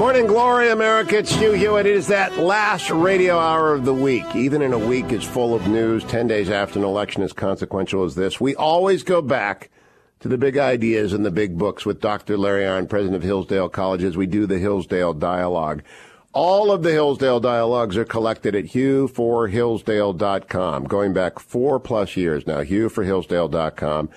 Morning glory, America. It's Hugh Hewitt. It is that last radio hour of the week. Even in a week is full of news, 10 days after an election as consequential as this. We always go back to the big ideas and the big books with Dr. Larry Arnn, president of Hillsdale College, as we do the Hillsdale Dialogue. All of the Hillsdale Dialogues are collected at hughforhillsdale.com, going back four plus years now, hughforhillsdale.com.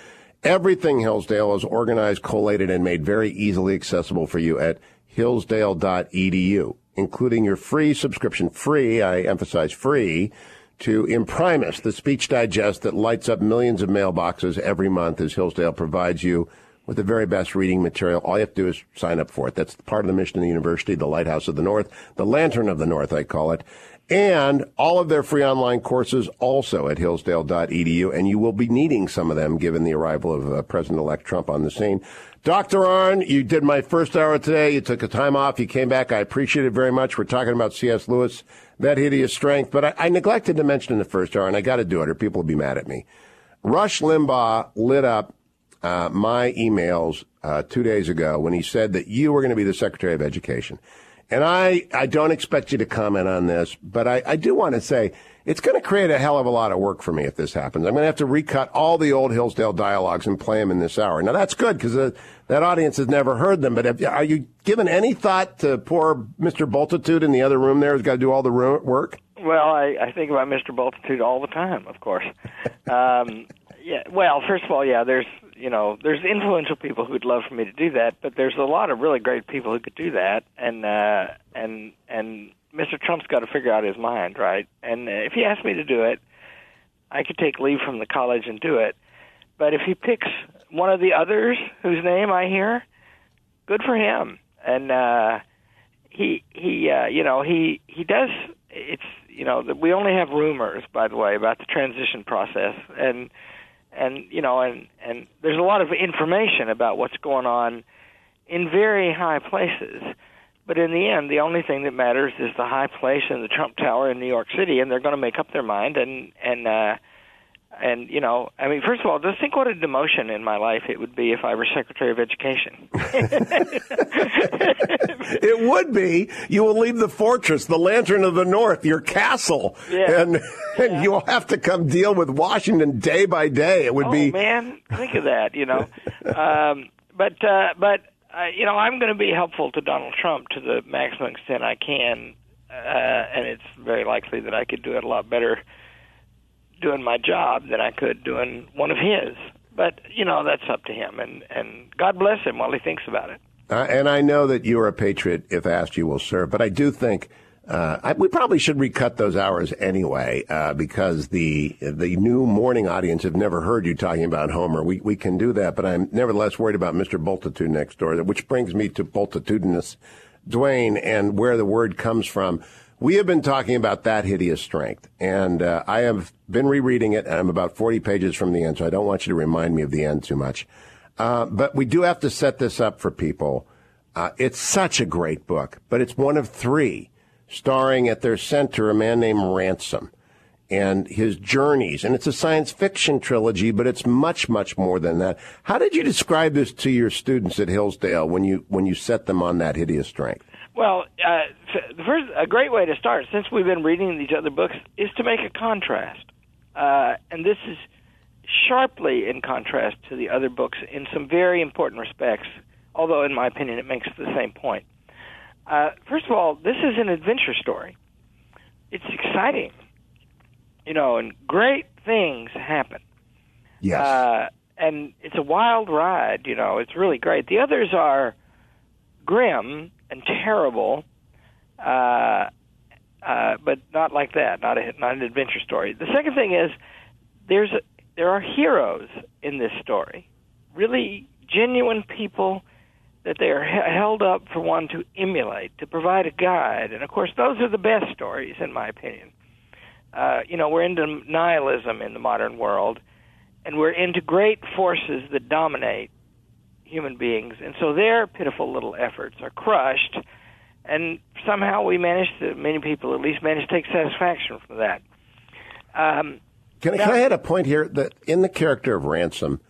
Everything Hillsdale is organized, collated, and made very easily accessible for you at hillsdale.edu, including your free subscription, free, I emphasize free, to Imprimis, the speech digest that lights up millions of mailboxes every month as Hillsdale provides you with the very best reading material. All you have to do is sign up for it. That's part of the mission of the university, the Lighthouse of the North, the Lantern of the North, I call it. And all of their free online courses also at hillsdale.edu. And you will be needing some of them given the arrival of uh, President-elect Trump on the scene. Dr. Arnn, you did my first hour today. You took a time off. You came back. I appreciate it very much. We're talking about C.S. Lewis, that hideous strength. But I, I neglected to mention in the first hour, and I got to do it or people will be mad at me. Rush Limbaugh lit up uh, my emails uh, two days ago when he said that you were going to be the Secretary of Education. And I, I don't expect you to comment on this, but I, I do want to say it's going to create a hell of a lot of work for me if this happens. I'm going to have to recut all the old Hillsdale dialogues and play them in this hour. Now that's good because uh, that audience has never heard them. But have, are you given any thought to poor Mr. Bultitude in the other room there who's got to do all the work? Well, I, I think about Mr. Bultitude all the time, of course. um, yeah. Well, first of all, yeah. There's you know there's influential people who'd love for me to do that, but there's a lot of really great people who could do that, and uh, and and Mr. Trump's got to figure out his mind, right? And if he asks me to do it, I could take leave from the college and do it. But if he picks one of the others whose name I hear, good for him. And uh, he he uh, you know he he does. It's you know we only have rumors, by the way, about the transition process, and and you know and and there's a lot of information about what's going on in very high places but in the end, the only thing that matters is the high place in the Trump Tower in New York City, and they're going to make up their mind. And and uh, and you know, I mean, first of all, just think what a demotion in my life it would be if I were Secretary of Education. it would be. You will leave the fortress, the Lantern of the North, your castle, yeah. and and yeah. you'll have to come deal with Washington day by day. It would oh, be. man, think of that. You know, um, but uh, but uh, you know, I'm going to be helpful to Donald Trump to the maximum extent I can, uh, and it's very likely that I could do it a lot better doing my job than I could doing one of his. But you know, that's up to him, and and God bless him while he thinks about it. Uh, and I know that you are a patriot. If asked, you will serve. But I do think uh, I, we probably should recut those hours anyway, uh, because the the new morning audience have never heard you talking about Homer. We we can do that, but I'm nevertheless worried about Mr. Bultitude next door. Which brings me to Bultitudinous Dwayne and where the word comes from. We have been talking about that hideous strength, and uh, I have been rereading it. I'm about 40 pages from the end, so I don't want you to remind me of the end too much. Uh, but we do have to set this up for people. Uh, it's such a great book, but it's one of three starring at their center a man named Ransom and his journeys. And it's a science fiction trilogy, but it's much, much more than that. How did you describe this to your students at Hillsdale when you when you set them on that hideous strength? Well, uh, the first a great way to start, since we've been reading these other books, is to make a contrast, uh, and this is sharply in contrast to the other books in some very important respects. Although, in my opinion, it makes the same point. Uh, first of all, this is an adventure story. It's exciting, you know, and great things happen. Yes. Uh, and it's a wild ride, you know. It's really great. The others are grim and terrible, uh, uh, but not like that. Not a not an adventure story. The second thing is there's a, there are heroes in this story, really genuine people that they are held up for one to emulate, to provide a guide. And of course, those are the best stories, in my opinion. Uh, you know, we're into nihilism in the modern world, and we're into great forces that dominate human beings. And so their pitiful little efforts are crushed, and somehow we manage to, many people at least manage to take satisfaction from that. Um, can, now, can I add a point here that in the character of Ransom,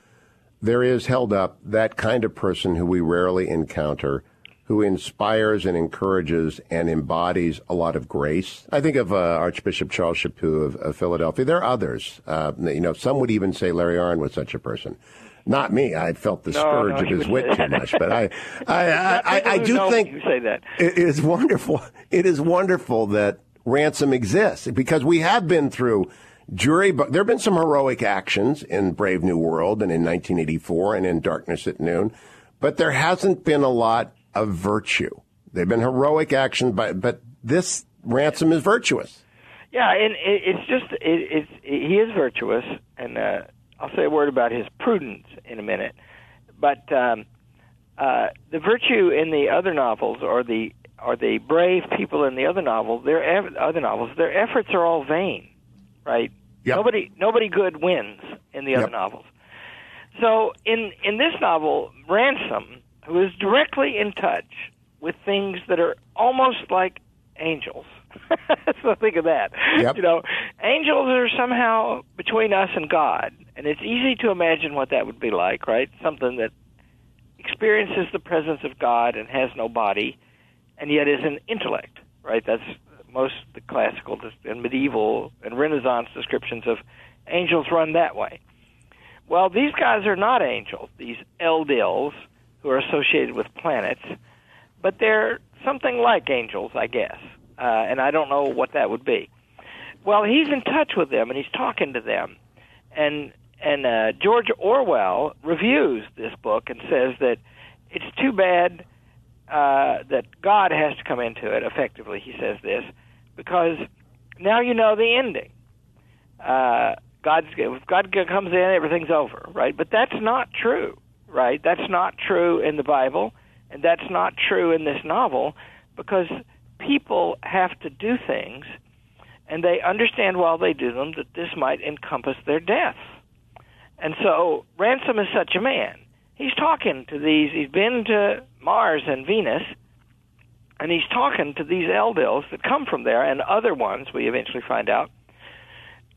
there is held up that kind of person who we rarely encounter, who inspires and encourages and embodies a lot of grace. I think of uh, Archbishop Charles Chaput of, of, Philadelphia. There are others. Uh, you know, some would even say Larry Arnn was such a person. Not me. I felt the no, scourge no, of his wit too much, but I, I, I, I, I do think you say that it is wonderful. It is wonderful that ransom exists because we have been through jury. But there have been some heroic actions in Brave New World and in 1984 and in Darkness at Noon, but there hasn't been a lot of virtue. They've been heroic action, but but this ransom is virtuous. Yeah, and it's just it, it's he is virtuous, and uh, I'll say a word about his prudence in a minute. But um, uh, the virtue in the other novels, or the or the brave people in the other novels, their eff- other novels, their efforts are all vain, right? Yep. Nobody nobody good wins in the other novels. So in in this novel, Ransom, who is directly in touch with things that are almost like angels. so think of that. Yep. You know, angels are somehow between us and God, and it's easy to imagine what that would be like, right? Something that experiences the presence of God and has no body, and yet is an intellect, right? That's most the classical and medieval and Renaissance descriptions of angels run that way. Well, these guys are not angels, these Eldils who are associated with planets, but they're something like angels, I guess. Uh, and I don't know what that would be. Well, he's in touch with them and he's talking to them. And and uh, George Orwell reviews this book and says that it's too bad uh, that God has to come into it. Effectively, he says this because now you know the ending. Uh, God's if God comes in, everything's over, right? But that's not true, right? That's not true in the Bible, and that's not true in this novel because people have to do things, and they understand while they do them that this might encompass their death. And so Ransom is such a man. He's talking to these. He's been to Mars and Venus, and he's talking to these Eldils that come from there and other ones we eventually find out.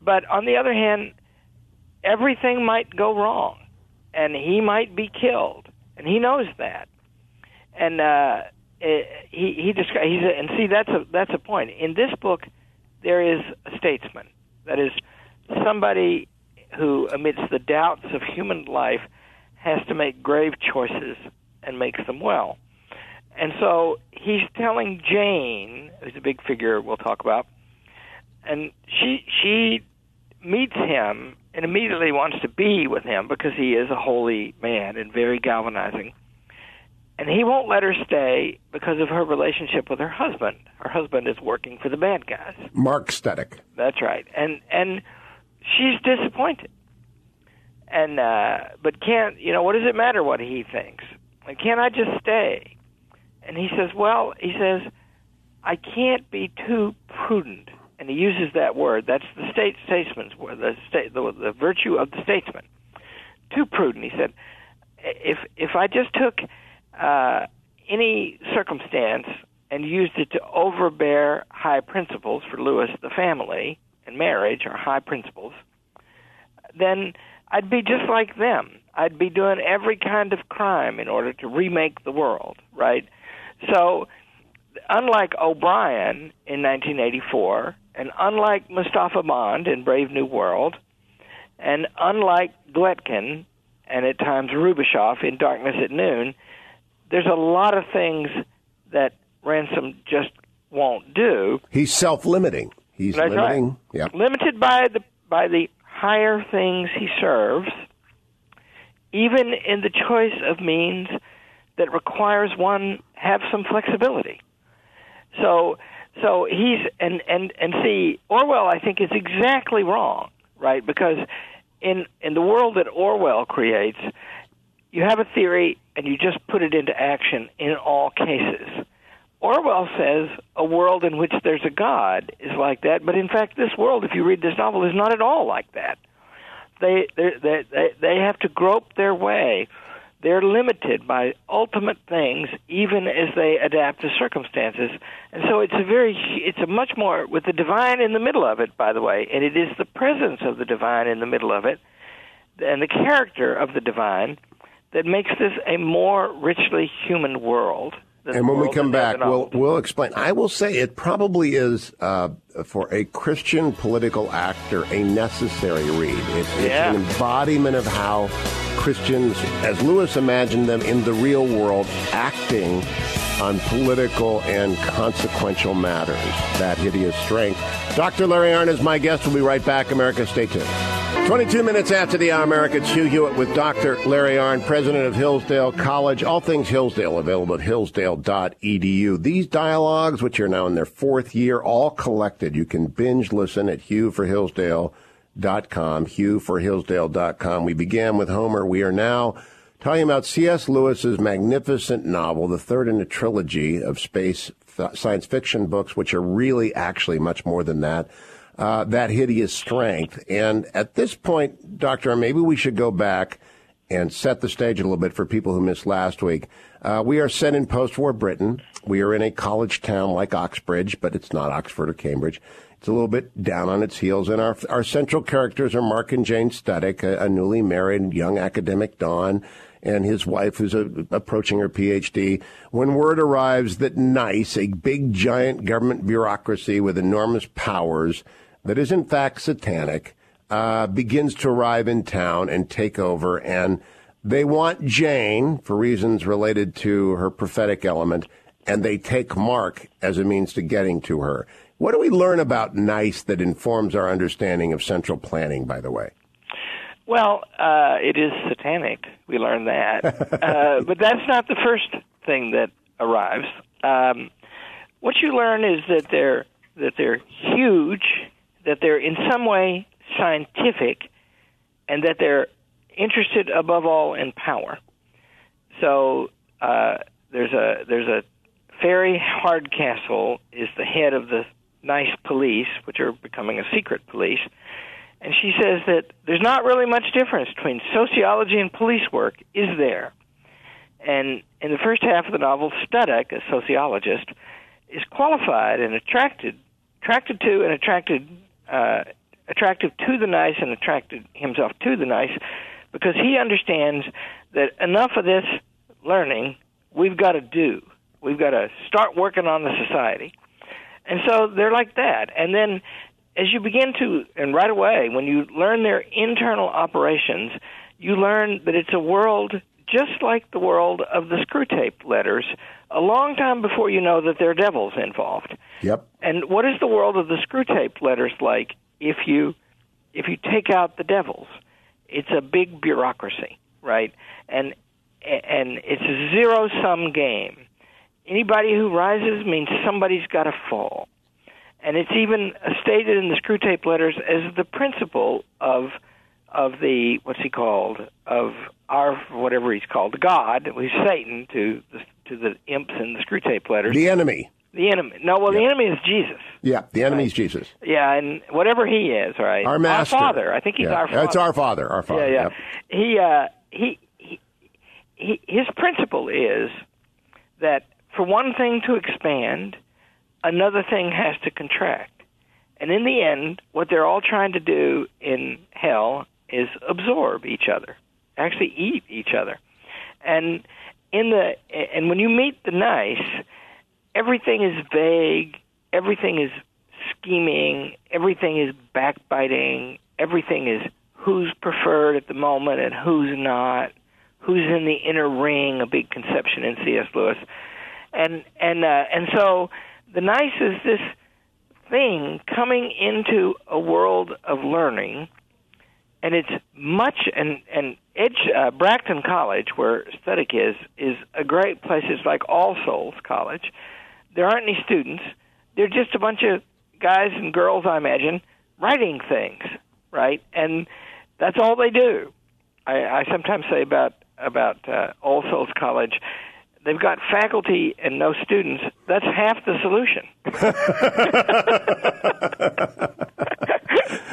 But on the other hand, everything might go wrong, and he might be killed, and he knows that. And uh, Uh, he he describes. He's a, and see that's a that's a point in this book. There is a statesman. That is somebody who, amidst the doubts of human life, has to make grave choices and makes them well. And so he's telling Jane, who's a big figure we'll talk about, and she she meets him and immediately wants to be with him because he is a holy man and very galvanizing. And he won't let her stay because of her relationship with her husband. Her husband is working for the bad guys. Mark Studdock. That's right. And and she's disappointed. And uh but can't you know, what does it matter what he thinks? Like, can't I just stay? And he says, Well, he says, I can't be too prudent. And he uses that word. That's the state statesman's word, the state the, the virtue of the statesman. Too prudent. He said, if if I just took uh, any circumstance and used it to overbear high principles for Lewis, the family, and marriage are high principles, then I'd be just like them. I'd be doing every kind of crime in order to remake the world, right? So, unlike O'Brien in 1984, and unlike Mustapha Mond in Brave New World, and unlike Gletkin and at times Rubashov in Darkness at Noon, there's a lot of things that Ransom just won't do. He's self-limiting. He's That's right. limiting. Yeah. Limited by the by the higher things he serves, even in the choice of means that requires one have some flexibility. So so he's and and and see Orwell I think is exactly wrong, right? Because in in the world that Orwell creates, you have a theory and you just put it into action in all cases. Orwell says a world in which there's a God is like that, but in fact, this world, if you read this novel, is not at all like that. They they they they have to grope their way. They're limited by ultimate things, even as they adapt to circumstances. And so it's a very it's a much more with the divine in the middle of it, by the way, and it is the presence of the divine in the middle of it, and the character of the divine that makes this a more richly human world And when we come back, we'll we'll explain. I will say it probably is uh, for a Christian political actor a necessary read. It's, it's Yeah. an embodiment of how Christians, as Lewis imagined them in the real world, acting on political and consequential matters. That hideous strength. Dr. Larry Arnn is my guest. We'll be right back. America, stay tuned. 22 minutes after the hour, America, it's Hugh Hewitt with Dr. Larry Arnn, president of Hillsdale College. All things Hillsdale available at hillsdale.edu. These dialogues, which are now in their fourth year, all collected. You can binge listen at hughforhillsdale.com, hughforhillsdale.com. We began with Homer. We are now talking about C.S. Lewis's magnificent novel, the third in a trilogy of space science fiction books, which are really actually much more than that. Uh, that hideous strength. And at this point, Doctor, maybe we should go back and set the stage a little bit for people who missed last week. Uh, we are set in post-war Britain. We are in a college town like Oxbridge, but it's not Oxford or Cambridge. It's a little bit down on its heels, and our our central characters are Mark and Jane Studdock, a, a newly married young academic Don, and his wife, who's a, approaching her PhD. When word arrives that NICE, a big giant government bureaucracy with enormous powers, that is in fact satanic, uh, begins to arrive in town and take over, and they want Jane for reasons related to her prophetic element, and they take Mark as a means to getting to her. What do we learn about NICE that informs our understanding of central planning, by the way? Well, uh, it is satanic. We learned that, uh, but that's not the first thing that arrives. Um, what you learn is that they're that they're huge, that they're in some way scientific, and that they're interested above all in power. So uh, there's a there's a Fairy Hardcastle is the head of the nice police, which are becoming a secret police. And she says that there's not really much difference between sociology and police work, is there? And in the first half of the novel, Studdock, a sociologist, is qualified and attracted, attracted to and attracted, uh, attractive to the nice and attracted himself to the nice because he understands that enough of this learning we've got to do. We've got to start working on the society. And so they're like that. And then as you begin to, and right away, when you learn their internal operations, you learn that it's a world just like the world of the Screwtape letters, a long time before you know that there are devils involved. Yep. And what is the world of the Screwtape letters like if you if you take out the devils? It's a big bureaucracy, right? And and it's a zero sum game. Anybody who rises means somebody's got to fall. And it's even stated in the screw tape letters as the principle of of the what's he called of our whatever he's called God, who's Satan to the to the imps in the Screwtape letters. The enemy. The enemy. No, well, the enemy is Jesus. Yeah, the enemy is Jesus. Yeah, and whatever he is, right? Our master. Father. I think he's Yeah. our Father. It's our Father. Our Father. Yeah, yeah. Yep. He, uh, he, he, he, his principle is that for one thing to expand, another thing has to contract. And in the end, what they're all trying to do in hell is absorb each other, actually eat each other. And in the and when you meet the nice, everything is vague, everything is scheming, everything is backbiting, everything is who's preferred at the moment and who's not, who's in the inner ring, a big conception in C.S. Lewis. And and uh, and so the nice is this thing coming into a world of learning and it's much and and Edge uh, Bracton College, where Studdock is, is a great place. It's like All Souls College. There aren't any students. They're just a bunch of guys and girls, I imagine, writing things, right? And that's all they do. I, I sometimes say about about uh, All Souls College. They've got faculty and no students. That's half the solution.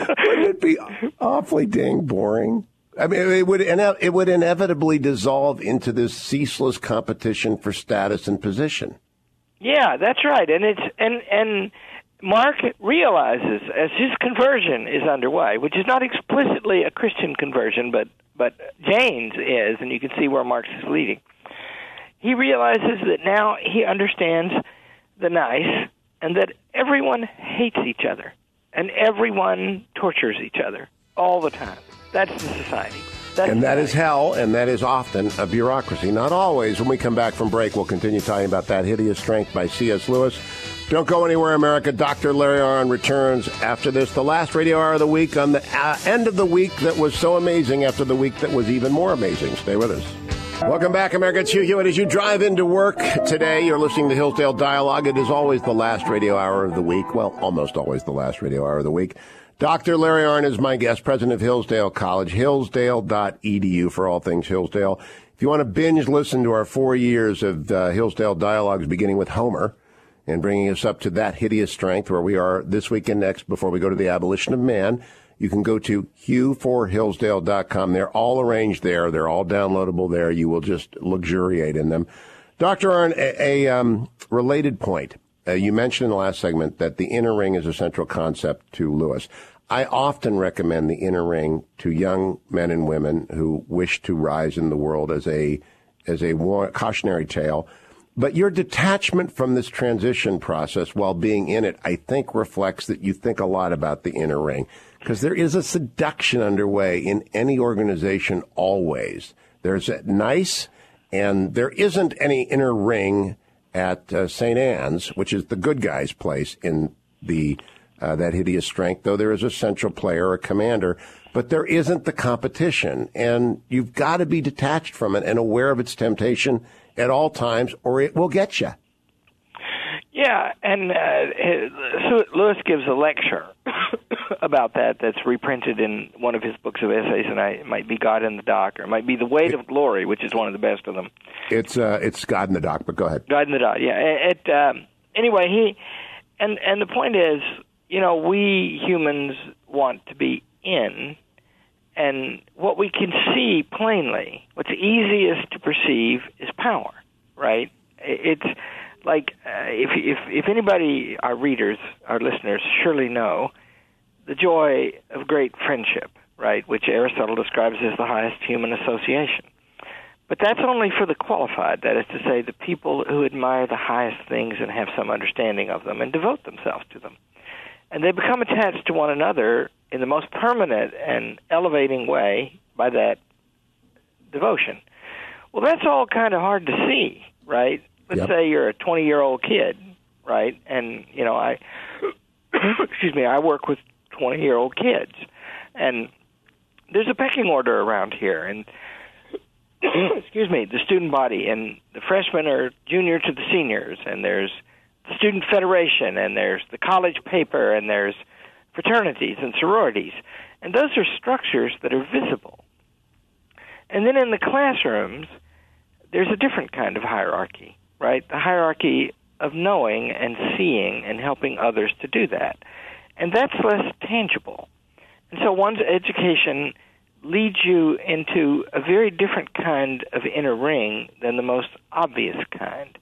Wouldn't it be awfully dang boring? I mean, it would it would inevitably dissolve into this ceaseless competition for status and position. Yeah, that's right. And it's and and Mark realizes as his conversion is underway, which is not explicitly a Christian conversion, but but Jane's is, and you can see where Mark's is leading. he realizes that now he understands the nice and that everyone hates each other and everyone tortures each other all the time. That's the society. That's and that society. is hell, and that is often a bureaucracy. Not always. When we come back from break, we'll continue talking about that hideous strength by C.S. Lewis. Don't go anywhere, America. Dr. Larry Arnn returns after this. The last radio hour of the week on the uh, end of the week that was so amazing after the week that was even more amazing. Stay with us. Welcome back, America. It's Hugh Hewitt. As you drive into work today, you're listening to Hillsdale Dialogue. It is always the last radio hour of the week. Well, almost always the last radio hour of the week. Dr. Larry Arnn is my guest, president of Hillsdale College, hillsdale.edu for all things Hillsdale. If you want to binge listen to our four years of uh, Hillsdale Dialogues, beginning with Homer, and bringing us up to that hideous strength where we are this week and next before we go to the abolition of man, you can go to hugh4hillsdale.com. They're all arranged there. They're all downloadable there. You will just luxuriate in them. Dr. Arnn, a, a um, related point. Uh, you mentioned in the last segment that the inner ring is a central concept to Lewis. I often recommend the inner ring to young men and women who wish to rise in the world as a as a war- cautionary tale. But your detachment from this transition process while being in it, I think, reflects that you think a lot about the inner ring. Because there is a seduction underway in any organization always. There's a nice, and there isn't any inner ring at uh, St. Anne's, which is the good guy's place in the uh, that hideous strength, though there is a central player, a commander, but there isn't the competition. And you've got to be detached from it and aware of its temptation at all times, or it will get you. Yeah, and uh, Lewis gives a lecture about that that's reprinted in one of his books of essays, and I, it might be God in the Dock, or it might be The Weight of Glory, which is one of the best of them. It's uh, it's God in the Dock, but go ahead. God in the Dock, yeah. It, um, anyway, he and and the point is, you know, we humans want to be in, and what we can see plainly, what's easiest to perceive is power, right? It's like uh, if if if anybody, our readers, our listeners, surely know the joy of great friendship, right? Which Aristotle describes as the highest human association. But that's only for the qualified. That is to say, the people who admire the highest things and have some understanding of them and devote themselves to them. And they become attached to one another in the most permanent and elevating way by that devotion. Well, that's all kind of hard to see, right? Let's Yep. say you're a 20 year old kid, right? And, you know, I, excuse me, I work with 20 year old kids. And there's a pecking order around here. And, excuse me, the student body. And the freshmen are junior to the seniors. And there's the student federation. And there's the college paper. And there's fraternities and sororities. And those are structures that are visible. And then in the classrooms, there's a different kind of hierarchy, right? The hierarchy of knowing and seeing and helping others to do that. And that's less tangible. And so one's education leads you into a very different kind of inner ring than the most obvious kind.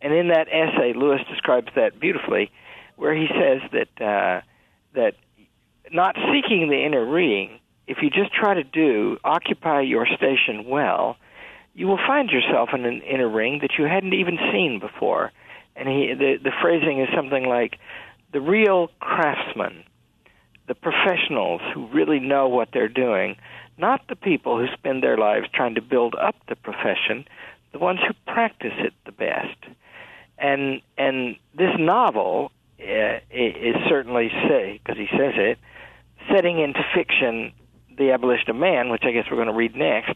And in that essay, Lewis describes that beautifully, where he says that uh, that not seeking the inner ring, if you just try to do occupy your station well, you will find yourself in an inner ring that you hadn't even seen before. And he, the the phrasing is something like, the real craftsmen, the professionals who really know what they're doing, not the people who spend their lives trying to build up the profession, the ones who practice it the best. And and this novel uh, is certainly say because he says it, setting into fiction the abolition of man, which I guess we're going to read next.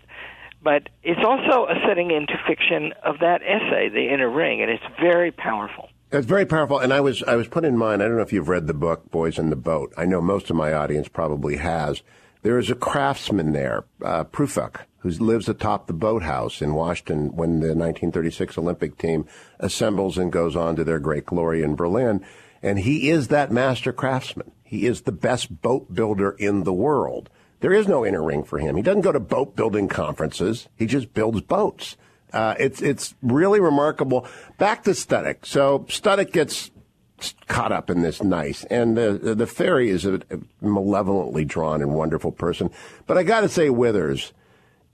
But it's also a setting into fiction of that essay, The Inner Ring, and it's very powerful. It's very powerful, and I was I was put in mind. I don't know if you've read the book Boys in the Boat. I know most of my audience probably has. There is a craftsman there, uh, Prufuk, who lives atop the boathouse in Washington when the 1936 Olympic team assembles and goes on to their great glory in Berlin. And he is that master craftsman. He is the best boat builder in the world. There is no inner ring for him. He doesn't go to boat building conferences. He just builds boats. Uh, it's it's really remarkable. Back to Studdock. So Studdock gets caught up in this nice, and the the fairy is a malevolently drawn and wonderful person. But I got to say, Withers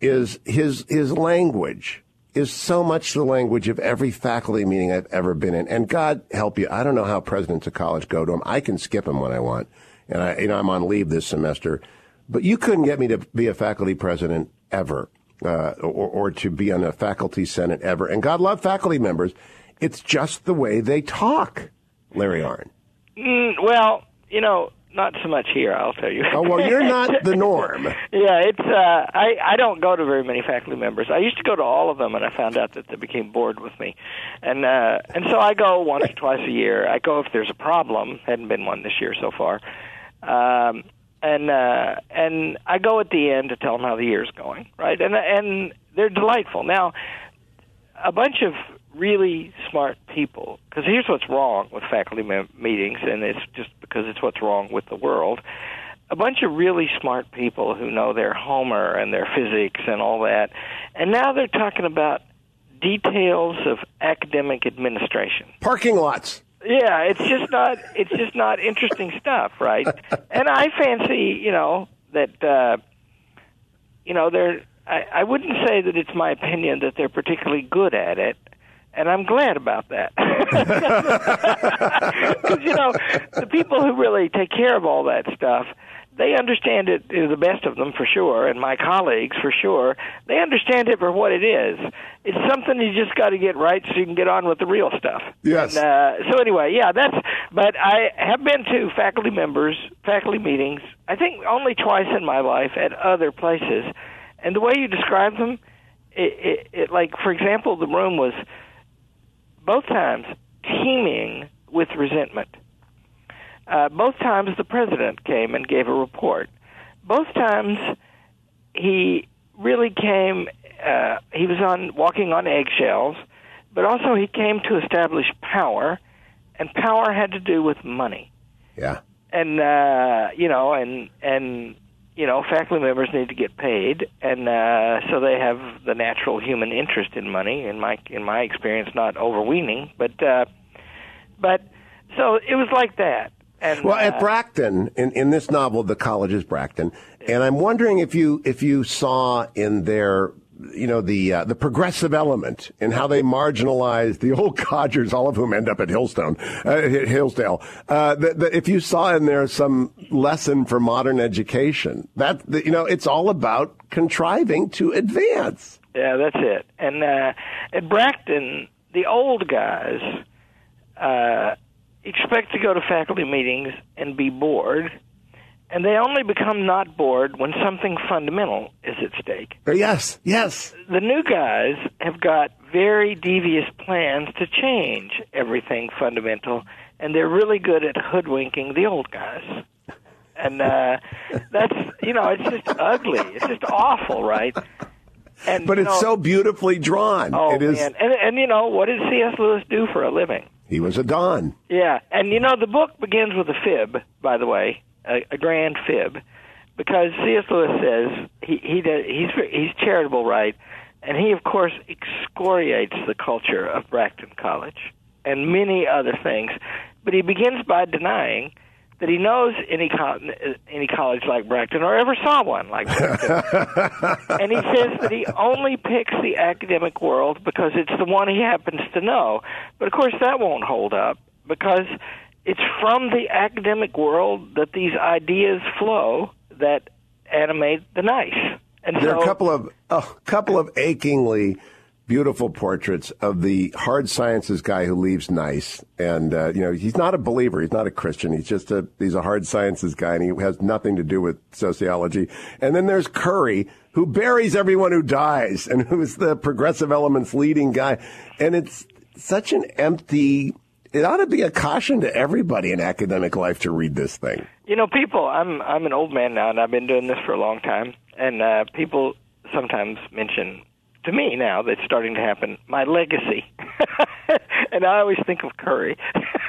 is his his language is so much the language of every faculty meeting I've ever been in. And God help you, I don't know how presidents of college go to them. I can skip them when I want. And I, you know, I'm on leave this semester, but you couldn't get me to be a faculty president ever, uh, or, or to be on a faculty senate ever. And God love faculty members. It's just the way they talk, Larry Arnn. Mm, well, you know, not so much here, I'll tell you. oh well, you're not the norm. yeah, it's. Uh, I I don't go to very many faculty members. I used to go to all of them, and I found out that they became bored with me, and uh, and so I go once or twice a year. I go if there's a problem. Hadn't been one this year so far, um, and uh, and I go at the end to tell them how the year's going, right? And and they're delightful. Now, a bunch of really smart people. Because here's what's wrong with faculty meetings, and it's just because it's what's wrong with the world. A bunch of really smart people who know their Homer and their physics and all that, and now they're talking about details of academic administration. Parking lots. Yeah, it's just not it's just not interesting stuff, right? And I fancy, you know, that uh you know, they're I, I wouldn't say that it's my opinion that they're particularly good at it, and I'm glad about that. Because you know, the people who really take care of all that stuff, they understand it. The best of them, for sure, and my colleagues, for sure, they understand it for what it is. It's something you just got to get right so you can get on with the real stuff. Yes. And, uh, so anyway, yeah, that's. But I have been to faculty members, faculty meetings. I think only twice in my life at other places, and the way you describe them, it, it, it like for example, the room was both times teeming with resentment. Uh, both times the president came and gave a report. Both times he really came. Uh, he was on walking on eggshells, but also he came to establish power, and power had to do with money. Yeah. And uh, you know, and and you know, faculty members need to get paid, and uh, so they have the natural human interest in money. In my in my experience, not overweening, but uh, but so it was like that. And, well, at uh, Bracton, in, in this novel, the college is Bracton, and I'm wondering if you if you saw in their you know the uh, the progressive element in how they marginalize the old codgers, all of whom end up at Hillstone, uh, Hillsdale. Uh, the, the, if you saw in there some lesson for modern education, that the, you know it's all about contriving to advance. Yeah, that's it. And uh, at Bracton, the old guys uh, expect to go to faculty meetings and be bored and they only become not bored when something fundamental is at stake. Yes, yes. The new guys have got very devious plans to change everything fundamental, and they're really good at hoodwinking the old guys. And uh, that's you know, it's just ugly. It's just awful, right? And but it's know, so beautifully drawn. Oh it is. man, and and you know what did C.S. Lewis do for a living? He was a don. Yeah, and you know the book begins with a fib, by the way, a, a grand fib, because C.S. Lewis says he he does, he's he's charitable, right? And he of course excoriates the culture of Bracton College and many other things, but he begins by denying that he knows any co- any college like Bracton or ever saw one like Bracton. and he says that he only picks the academic world because it's the one he happens to know. But of course that won't hold up because it's from the academic world that these ideas flow that animate the nice. And There so, are a couple of a couple of achingly beautiful portraits of the hard sciences guy who leaves nice, and uh, you know he's not a believer, he's not a Christian, he's just a he's a hard sciences guy, and he has nothing to do with sociology. And then there's Curry, who buries everyone who dies, and who's the progressive elements leading guy, and it's such an empty. It ought to be a caution to everybody in academic life to read this thing. You know, people. I'm I'm an old man now, and I've been doing this for a long time. And uh, people sometimes mention to me now that's starting to happen my legacy, and I always think of Curry.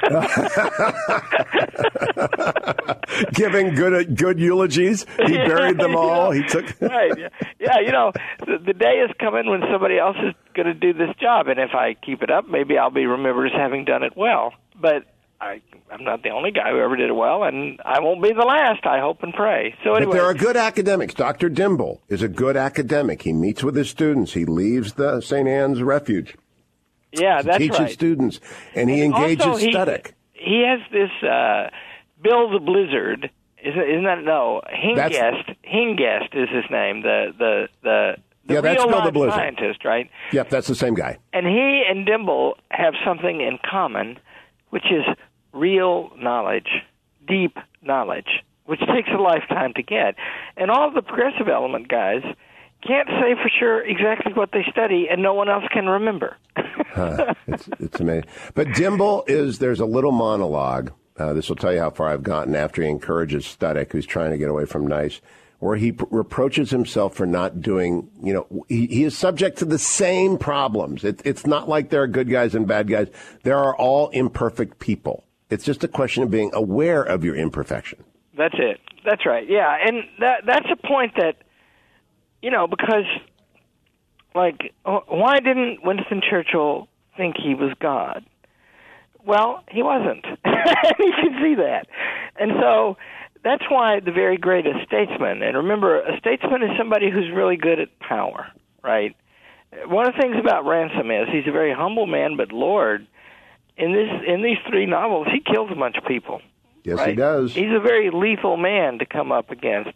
Giving good uh, good eulogies, he buried them all. He took right. Yeah. yeah, you know, the, the day is coming when somebody else is going to do this job, and if I keep it up, maybe I'll be remembered as having done it well. But I, I'm not the only guy who ever did it well, and I won't be the last. I hope and pray. So anyway, but there are good academics. Dr. Dimble is a good academic. He meets with his students. He leaves the St. Anne's Refuge. Yeah, that's teaches right. students, and he And engages also, he- He has this uh, Bill the Blizzard. Isn't, isn't that no? That's- Hingest. Hingest is his name. The the the. The Yeah, that's Bill the Blizzard. scientist, right? Yep, that's the same guy. And he and Dimble have something in common, which is real knowledge, deep knowledge, which takes a lifetime to get. And all the progressive element guys can't say for sure exactly what they study, and no one else can remember. Huh. it's, it's amazing. But Dimble is there's a little monologue. Uh, this will tell you how far I've gotten after he encourages Studdock, who's trying to get away from Nice, where he pr- reproaches himself for not doing. You know, he, he is subject to the same problems. It, it's not like there are good guys and bad guys. There are all imperfect people. It's just a question of being aware of your imperfection. That's it. That's right. Yeah, and that that's a point that you know because like why didn't Winston Churchill think he was God? Well, he wasn't. you can see that. And so that's why the very greatest statesman, and remember, a statesman is somebody who's really good at power, right? One of the things about Ransom is he's a very humble man, but Lord, in this in these three novels, he kills a bunch of people. Yes, he does. He's a very lethal man to come up against.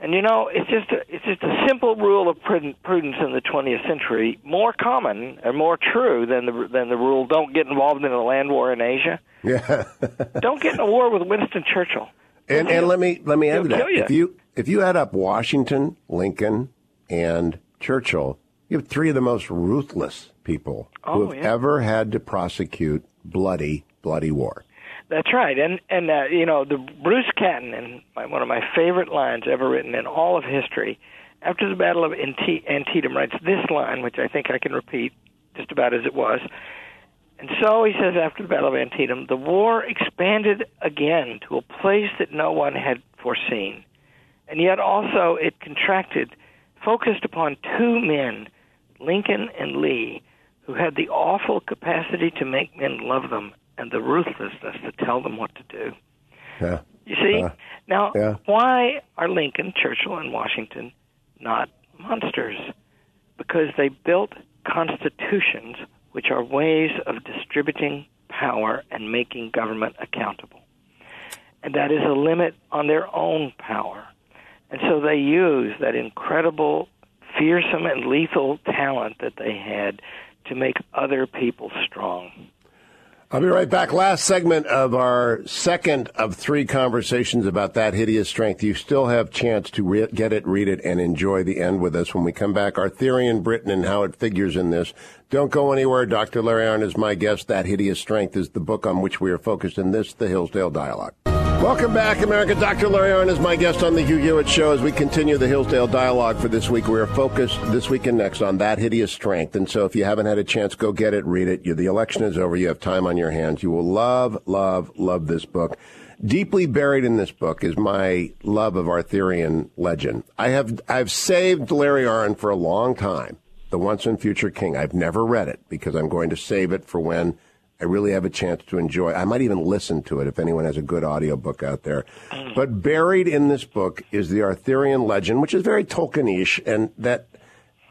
And you know, it's just a, it's just a simple rule of prudence in the 20th century, more common and more true than the than the rule don't get involved in a land war in Asia. Yeah. Don't get in a war with Winston Churchill. And and let me let me add to that. you. If you if you add up Washington, Lincoln, and Churchill, you have three of the most ruthless people Oh, who have yeah. ever had to prosecute bloody bloody war. That's right, and and uh, you know the Bruce Catton, and my, one of my favorite lines ever written in all of history. After the Battle of Antietam, writes this line, which I think I can repeat just about as it was. And so he says, after the Battle of Antietam, the war expanded again to a place that no one had foreseen, and yet also it contracted, focused upon two men, Lincoln and Lee, who had the awful capacity to make men love them and the ruthlessness to tell them what to do. Yeah. You see? Uh, now, yeah. why are Lincoln, Churchill, and Washington not monsters? Because they built constitutions which are ways of distributing power and making government accountable. And that is a limit on their own power. And so they use that incredible, fearsome, and lethal talent that they had to make other people strong. I'll be right back. Last segment of our second of three conversations about that hideous strength. You still have chance to re- get it, read it, and enjoy the end with us when we come back. Our theory in Britain and how it figures in this. Don't go anywhere. Dr. Larry Arnn is my guest. That hideous strength is the book on which we are focused in this, the Hillsdale Dialogue. Welcome back, America. Dr. Larry Arnn is my guest on the Hugh Hewitt Show as we continue the Hillsdale Dialogue for this week. We are focused this week and next on that hideous strength. And so if you haven't had a chance, go get it, read it. The election is over. You have time on your hands. You will love, love, love this book. Deeply buried in this book is my love of Arthurian legend. I have, I've saved Larry Arnn for a long time. The Once and Future King. I've never read it because I'm going to save it for when I really have a chance to enjoy. I might even listen to it if anyone has a good audiobook out there. Mm. But buried in this book is the Arthurian legend, which is very Tolkienish and that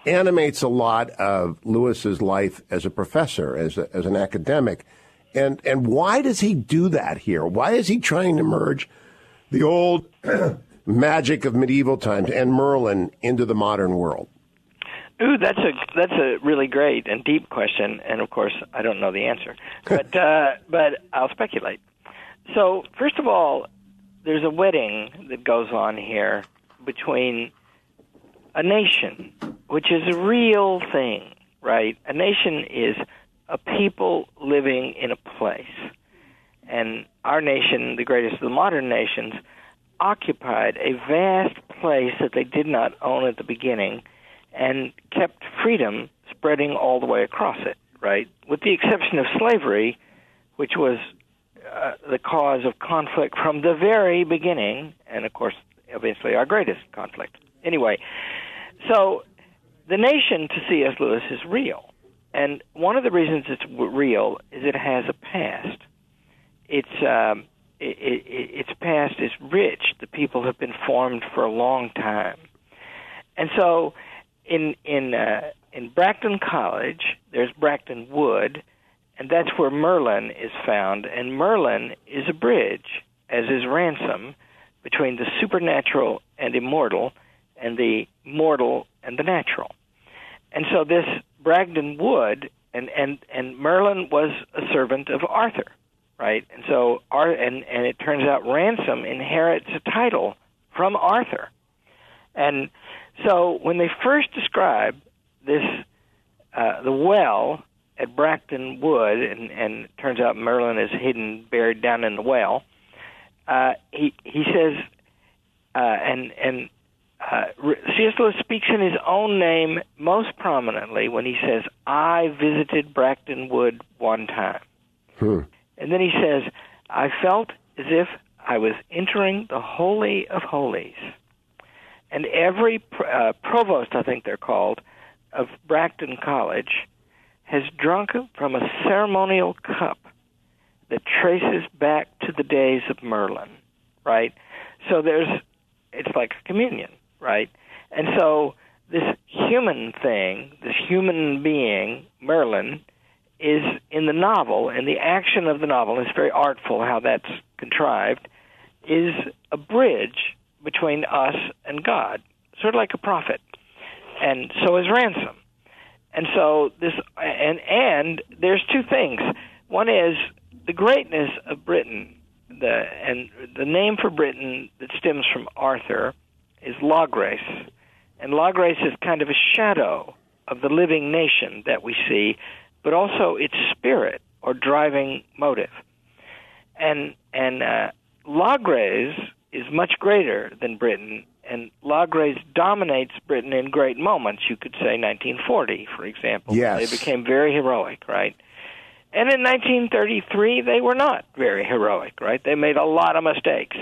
animates a lot of Lewis's life as a professor, as a, as an academic. And and why does he do that here? Why is he trying to merge the old magic of medieval times and Merlin into the modern world? Ooh, that's a that's a really great and deep question, and of course I don't know the answer, but uh, but I'll speculate. So first of all, there's a wedding that goes on here between a nation, which is a real thing, right? A nation is a people living in a place, and our nation, the greatest of the modern nations, occupied a vast place that they did not own at the beginning and kept freedom spreading all the way across it, right? With the exception of slavery, which was uh, the cause of conflict from the very beginning, and of course, obviously, our greatest conflict. Anyway, so the nation to C.S. Lewis is real. And one of the reasons it's real is it has a past. its um, it, it, its past is rich. The people have been formed for a long time, and so in in uh, in Bracton College, there's Bracton Wood, and that's where Merlin is found. And Merlin is a bridge, as is Ransom, between the supernatural and immortal, and the mortal and the natural. And so this Bracton Wood and and and Merlin was a servant of Arthur, right? And so Ar- and and it turns out Ransom inherits a title from Arthur. And so when they first describe this uh, the well at Bracton Wood, and, and it turns out Merlin is hidden, buried down in the well. Uh, he he says, uh, and and uh, C.S. Lewis speaks in his own name most prominently when he says, "I visited Bracton Wood one time," hmm. and then he says, "I felt as if I was entering the holy of holies." And every uh, provost, I think they're called, of Bracton College has drunk from a ceremonial cup that traces back to the days of Merlin, right? So there's, it's like communion, right? And so this human thing, this human being, Merlin, is in the novel, and the action of the novel is very artful how that's contrived, is a bridge between us and God, sort of like a prophet. And so is ransom. And so this and and there's two things. One is the greatness of Britain. The and the name for Britain that stems from Arthur is Logres, and Logres is kind of a shadow of the living nation that we see, but also its spirit or driving motive. And and uh, Logres is much greater than Britain and Logres dominates Britain in great moments. You could say 1940, for example. Yes. They became very heroic, right? And in 1933, they were not very heroic, right? They made a lot of mistakes.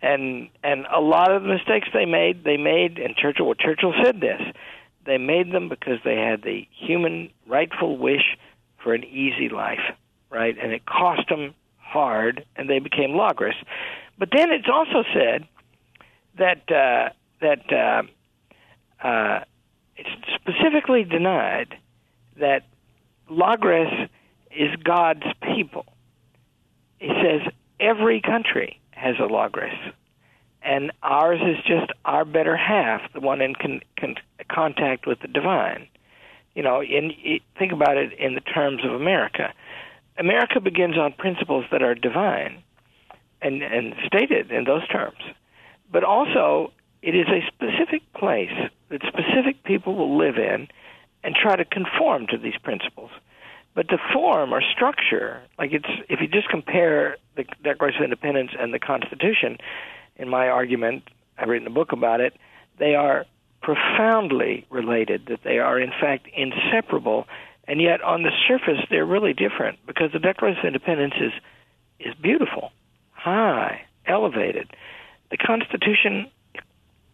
And and a lot of the mistakes they made, they made, and Churchill, well, Churchill said this, they made them because they had the human rightful wish for an easy life, right? And it cost them hard, and they became logres. But then it's also said that uh, that uh, uh, it's specifically denied that Logres is God's people. He says every country has a Logres, and ours is just our better half, the one in con- con- contact with the divine. You know, in, think about it in the terms of America. America begins on principles that are divine, and and stated in those terms but also it is a specific place that specific people will live in and try to conform to these principles. But the form or structure, like it's if you just compare the Declaration of Independence and the Constitution, in my argument, I've written a book about it, they are profoundly related, that they are in fact inseparable, and yet on the surface they're really different because the Declaration of Independence is is beautiful, high, elevated the Constitution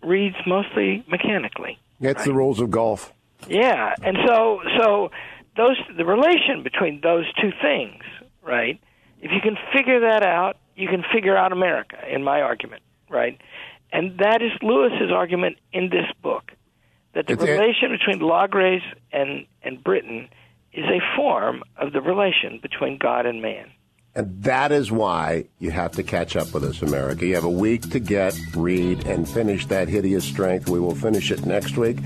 reads mostly mechanically. That's right? the rules of golf. Yeah, and so so those the relation between those two things, right? If you can figure that out, you can figure out America. In my argument, right? And that is Lewis's argument in this book that the it's relation it. between Logres and and Britain is a form of the relation between God and man. And that is why you have to catch up with us, America. You have a week to get, read, and finish that hideous strength. We will finish it next week.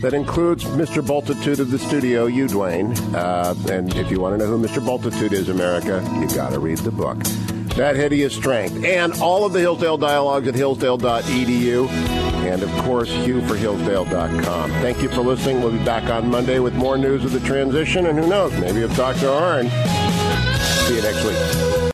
That includes Mr. Bultitude of the studio, you, Dwayne. Uh, and if you want to know who Mr. Bultitude is, America, you got to read the book. That hideous strength. And all of the Hillsdale dialogues at hillsdale.edu. And of course, hughforhillsdale.com. Thank you for listening. We'll be back on Monday with more news of the transition. And who knows, maybe of Dr. Arnn. See you next week.